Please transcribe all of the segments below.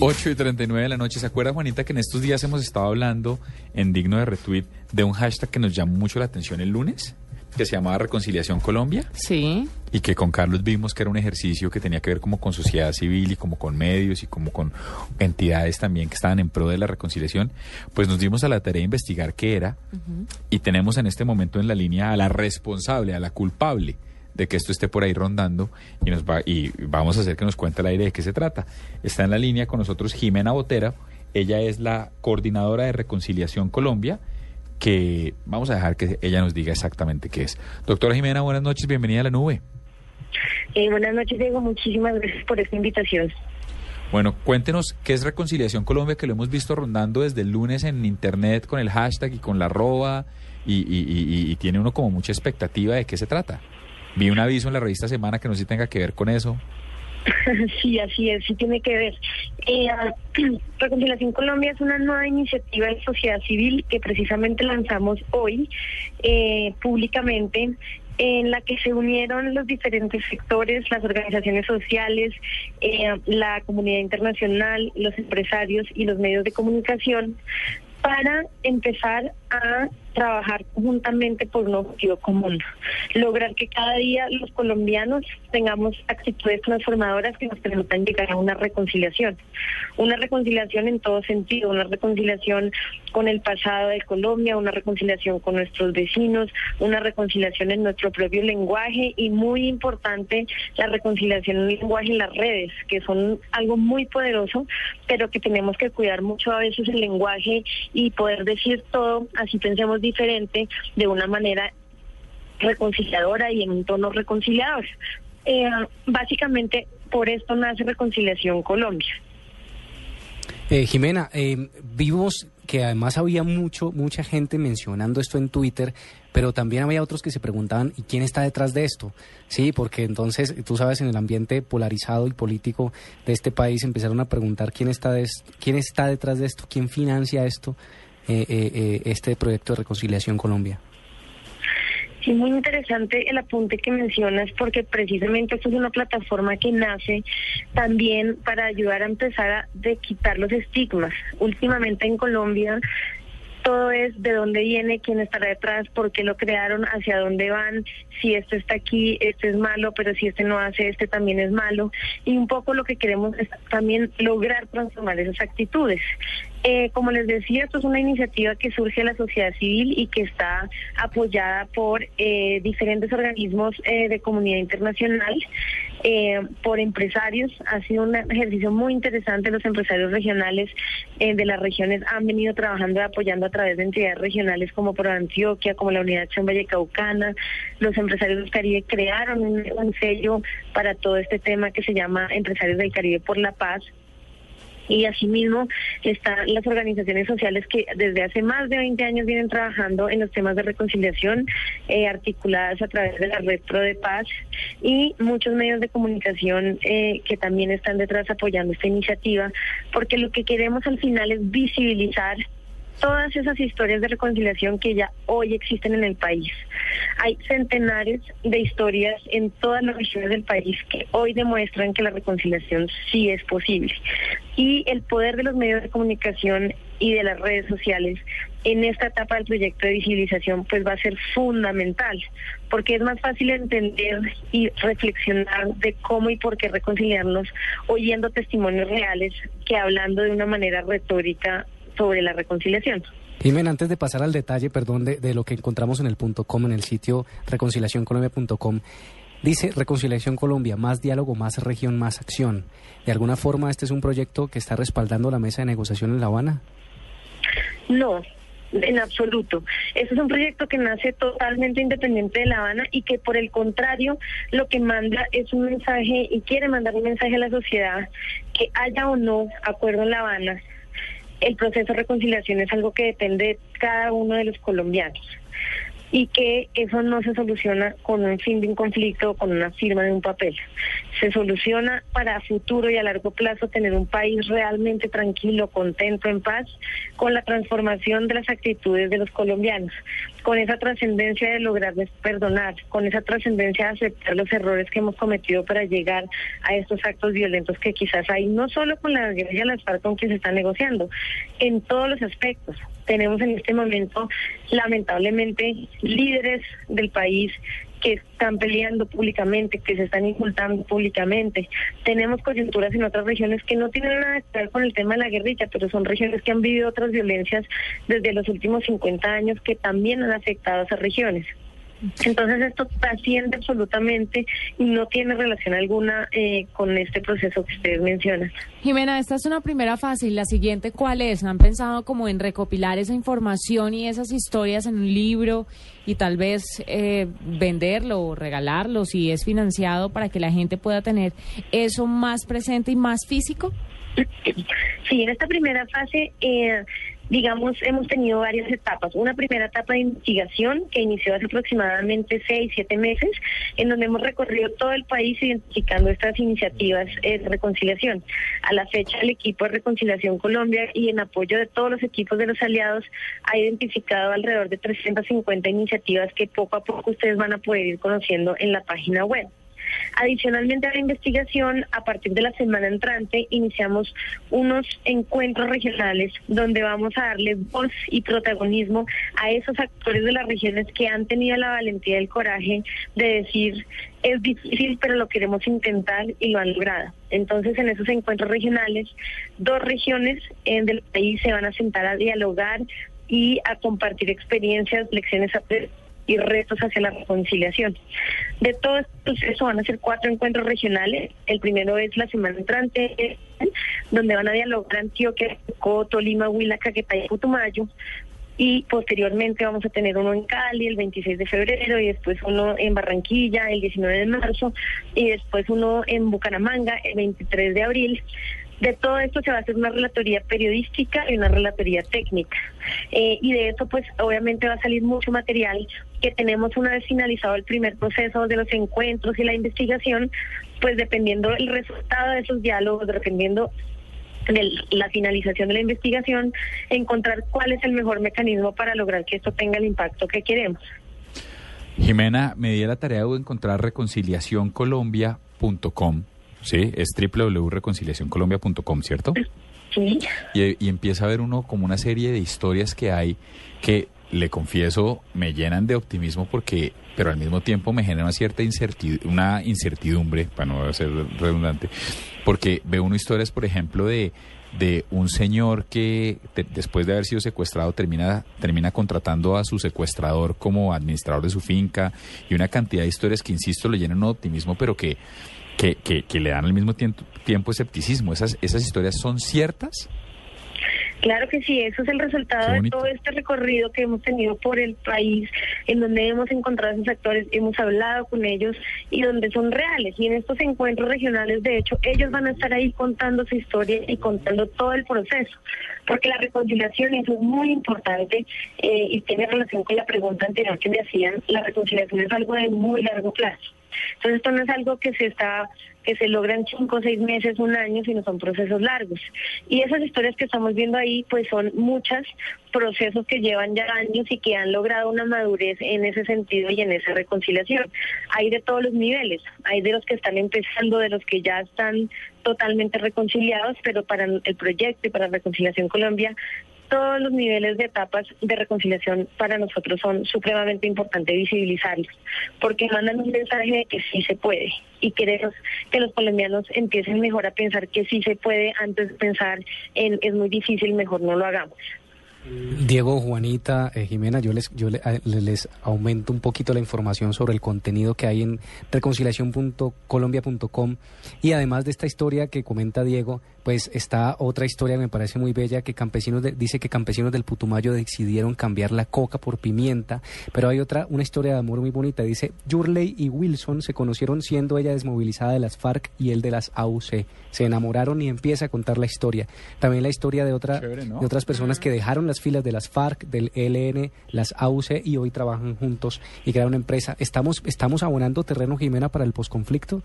8 y 39 de la noche. ¿Se acuerda, Juanita, que en estos días hemos estado hablando en Digno de Retweet de un hashtag que nos llamó mucho la atención el lunes? Que se llamaba Reconciliación Colombia. Sí. Y que con Carlos vimos que era un ejercicio que tenía que ver como con sociedad civil y como con medios y como con entidades también que estaban en pro de la reconciliación. Pues nos dimos a la tarea de investigar qué era y tenemos en este momento en la línea a la responsable, a la culpable de que esto esté por ahí rondando y nos va y vamos a hacer que nos cuente al aire de qué se trata. Está en la línea con nosotros Jimena Botera, ella es la coordinadora de Reconciliación Colombia, que vamos a dejar que ella nos diga exactamente qué es. Doctora Jimena, buenas noches, bienvenida a la nube. Eh, buenas noches, Diego. Muchísimas gracias por esta invitación. Bueno, cuéntenos qué es Reconciliación Colombia, que lo hemos visto rondando desde el lunes en internet con el hashtag y con la arroba, y, y- y- y tiene uno como mucha expectativa de qué se trata. Vi un aviso en la revista Semana que no sé si tenga que ver con eso. Sí, así es, sí tiene que ver. Eh, Reconciliación Colombia es una nueva iniciativa de sociedad civil que precisamente lanzamos hoy eh, públicamente en la que se unieron los diferentes sectores, las organizaciones sociales, eh, la comunidad internacional, los empresarios y los medios de comunicación para empezar a trabajar conjuntamente por un objetivo común, lograr que cada día los colombianos tengamos actitudes transformadoras que nos permitan llegar a una reconciliación, una reconciliación en todo sentido, una reconciliación con el pasado de Colombia, una reconciliación con nuestros vecinos, una reconciliación en nuestro propio lenguaje y muy importante la reconciliación en el lenguaje en las redes, que son algo muy poderoso, pero que tenemos que cuidar mucho a veces el lenguaje y poder decir todo, así pensemos diferente, de una manera reconciliadora y en un tono reconciliador. Eh, básicamente por esto nace Reconciliación Colombia. Eh, Jimena, eh, vimos que además había mucho, mucha gente mencionando esto en Twitter, pero también había otros que se preguntaban, ¿y quién está detrás de esto? Sí, porque entonces, tú sabes, en el ambiente polarizado y político de este país empezaron a preguntar quién está, des- quién está detrás de esto, quién financia esto, eh, eh, eh, este proyecto de Reconciliación Colombia. Sí, muy interesante el apunte que mencionas porque precisamente esto es una plataforma que nace también para ayudar a empezar a de quitar los estigmas. Últimamente en Colombia todo es de dónde viene, quién estará detrás, por qué lo crearon, hacia dónde van, si esto está aquí, este es malo, pero si este no hace, este también es malo. Y un poco lo que queremos es también lograr transformar esas actitudes. Eh, como les decía, esto es una iniciativa que surge de la sociedad civil y que está apoyada por eh, diferentes organismos eh, de comunidad internacional, eh, por empresarios. Ha sido un ejercicio muy interesante. Los empresarios regionales eh, de las regiones han venido trabajando y apoyando a través de entidades regionales como por Antioquia, como la Unidad Acción Vallecaucana. Los empresarios del Caribe crearon un sello para todo este tema que se llama Empresarios del Caribe por la Paz y asimismo están las organizaciones sociales que desde hace más de 20 años vienen trabajando en los temas de reconciliación eh, articuladas a través de la red Pro de Paz y muchos medios de comunicación eh, que también están detrás apoyando esta iniciativa porque lo que queremos al final es visibilizar todas esas historias de reconciliación que ya hoy existen en el país. Hay centenares de historias en todas las regiones del país que hoy demuestran que la reconciliación sí es posible. Y el poder de los medios de comunicación y de las redes sociales en esta etapa del proyecto de visibilización pues va a ser fundamental, porque es más fácil entender y reflexionar de cómo y por qué reconciliarnos oyendo testimonios reales que hablando de una manera retórica sobre la reconciliación. Jimena, antes de pasar al detalle, perdón, de, de lo que encontramos en el punto com, en el sitio reconciliacioncolombia.com, dice Reconciliación Colombia, más diálogo, más región, más acción. ¿De alguna forma este es un proyecto que está respaldando la mesa de negociación en La Habana? No, en absoluto. Este es un proyecto que nace totalmente independiente de La Habana y que por el contrario lo que manda es un mensaje y quiere mandar un mensaje a la sociedad que haya o no acuerdo en La Habana. El proceso de reconciliación es algo que depende de cada uno de los colombianos y que eso no se soluciona con un fin de un conflicto o con una firma de un papel. Se soluciona para futuro y a largo plazo tener un país realmente tranquilo, contento, en paz, con la transformación de las actitudes de los colombianos, con esa trascendencia de lograr perdonar, con esa trascendencia de aceptar los errores que hemos cometido para llegar a estos actos violentos que quizás hay, no solo con la guerrilla las FARC con que se está negociando, en todos los aspectos. Tenemos en este momento, lamentablemente, líderes del país que están peleando públicamente, que se están insultando públicamente. Tenemos coyunturas en otras regiones que no tienen nada que ver con el tema de la guerrilla, pero son regiones que han vivido otras violencias desde los últimos 50 años que también han afectado a esas regiones. Entonces esto trasciende absolutamente y no tiene relación alguna eh, con este proceso que ustedes mencionan. Jimena, esta es una primera fase. ¿Y la siguiente cuál es? ¿Han pensado como en recopilar esa información y esas historias en un libro y tal vez eh, venderlo o regalarlo si es financiado para que la gente pueda tener eso más presente y más físico? Sí, en esta primera fase... Eh, digamos, hemos tenido varias etapas. Una primera etapa de investigación que inició hace aproximadamente seis, siete meses, en donde hemos recorrido todo el país identificando estas iniciativas de reconciliación. A la fecha, el equipo de Reconciliación Colombia y en apoyo de todos los equipos de los aliados ha identificado alrededor de 350 iniciativas que poco a poco ustedes van a poder ir conociendo en la página web. Adicionalmente a la investigación, a partir de la semana entrante, iniciamos unos encuentros regionales donde vamos a darle voz y protagonismo a esos actores de las regiones que han tenido la valentía y el coraje de decir es difícil, pero lo queremos intentar y lo han logrado. Entonces, en esos encuentros regionales, dos regiones eh, del país se van a sentar a dialogar y a compartir experiencias, lecciones aprendidas y retos hacia la reconciliación. De todo este proceso van a ser cuatro encuentros regionales. El primero es la semana entrante, donde van a dialogar Antioquia, Coto, Lima, Huila, Caquetá y Putumayo. Y posteriormente vamos a tener uno en Cali el 26 de febrero y después uno en Barranquilla el 19 de marzo y después uno en Bucaramanga el 23 de abril. De todo esto se va a hacer una relatoría periodística y una relatoría técnica. Eh, y de eso, pues, obviamente va a salir mucho material que tenemos una vez finalizado el primer proceso de los encuentros y la investigación, pues dependiendo del resultado de esos diálogos, dependiendo de la finalización de la investigación, encontrar cuál es el mejor mecanismo para lograr que esto tenga el impacto que queremos. Jimena, me la tarea de encontrar reconciliacioncolombia.com Sí, es www.reconciliacioncolombia.com, ¿cierto? Sí. Y, empieza a ver uno como una serie de historias que hay que, le confieso, me llenan de optimismo porque, pero al mismo tiempo me genera una cierta incertidumbre, una incertidumbre, para no ser redundante, porque veo unas historias, por ejemplo, de de un señor que después de haber sido secuestrado termina, termina contratando a su secuestrador como administrador de su finca y una cantidad de historias que, insisto, le llenan de optimismo, pero que que, que, le dan al mismo tiempo, tiempo escepticismo. ¿Esas, ¿Esas historias son ciertas? Claro que sí, eso es el resultado de todo este recorrido que hemos tenido por el país, en donde hemos encontrado a esos actores, hemos hablado con ellos y donde son reales. Y en estos encuentros regionales, de hecho, ellos van a estar ahí contando su historia y contando todo el proceso, porque la reconciliación, eso es muy importante eh, y tiene relación con la pregunta anterior que me hacían, la reconciliación es algo de muy largo plazo. Entonces esto no es algo que se está que se logra en cinco, seis meses, un año, sino son procesos largos. Y esas historias que estamos viendo ahí, pues son muchos procesos que llevan ya años y que han logrado una madurez en ese sentido y en esa reconciliación. Hay de todos los niveles, hay de los que están empezando, de los que ya están totalmente reconciliados, pero para el proyecto y para Reconciliación Colombia todos los niveles de etapas de reconciliación para nosotros son supremamente importantes visibilizarlos, porque mandan un mensaje de que sí se puede y queremos que los colombianos empiecen mejor a pensar que sí se puede antes de pensar en es muy difícil, mejor no lo hagamos. Diego, Juanita, eh, Jimena, yo les yo le- a- les aumento un poquito la información sobre el contenido que hay en reconciliación.colombia.com y además de esta historia que comenta Diego, pues está otra historia que me parece muy bella que campesinos de- dice que campesinos del Putumayo decidieron cambiar la coca por pimienta, pero hay otra una historia de amor muy bonita, dice Yurley y Wilson se conocieron siendo ella desmovilizada de las FARC y él de las AUC, se enamoraron y empieza a contar la historia. También la historia de otra Chévere, ¿no? de otras personas que dejaron las filas de las FARC, del ELN, las AUC y hoy trabajan juntos y crearon una empresa. ¿Estamos, estamos abonando terreno, Jimena, para el posconflicto?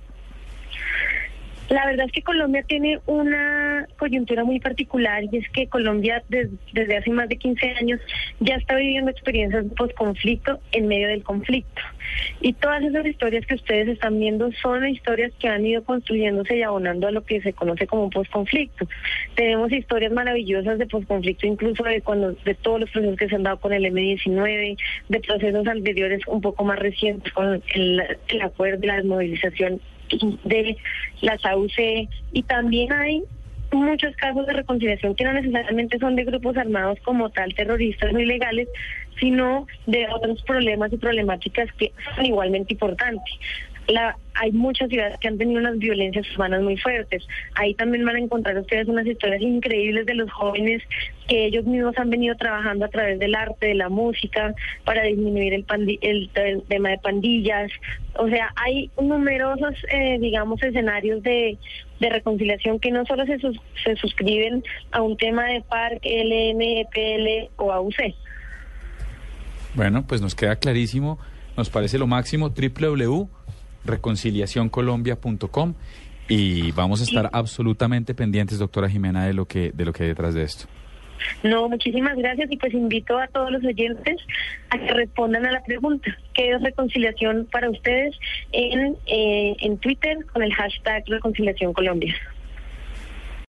La verdad es que Colombia tiene una coyuntura muy particular y es que Colombia des- desde hace más de 15 años ya está viviendo experiencias post-conflicto en medio del conflicto. Y todas esas historias que ustedes están viendo son historias que han ido construyéndose y abonando a lo que se conoce como post-conflicto. Tenemos historias maravillosas de post-conflicto, incluso de, cuando, de todos los procesos que se han dado con el M-19, de procesos anteriores un poco más recientes con el, el acuerdo de la desmovilización de las AUC y también hay muchos casos de reconciliación que no necesariamente son de grupos armados como tal, terroristas o ilegales, sino de otros problemas y problemáticas que son igualmente importantes. La, hay muchas ciudades que han tenido unas violencias urbanas muy fuertes. Ahí también van a encontrar ustedes unas historias increíbles de los jóvenes que ellos mismos han venido trabajando a través del arte, de la música, para disminuir el, pandi- el, tema de pandillas. O sea, hay numerosos, eh, digamos, escenarios de, reconciliación que no solo se, sus- se suscriben a un tema de FARC, LN, EPL o AUC. Bueno, pues nos queda clarísimo, nos parece lo máximo, www.reconciliacioncolombia.com y vamos a estar absolutamente pendientes, doctora Jimena, de lo que, de lo que hay detrás de esto. No, muchísimas gracias y pues invito a todos los oyentes a que respondan a la pregunta, ¿qué es reconciliación para ustedes en, eh, en Twitter con el hashtag Reconciliación Colombia?